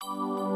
you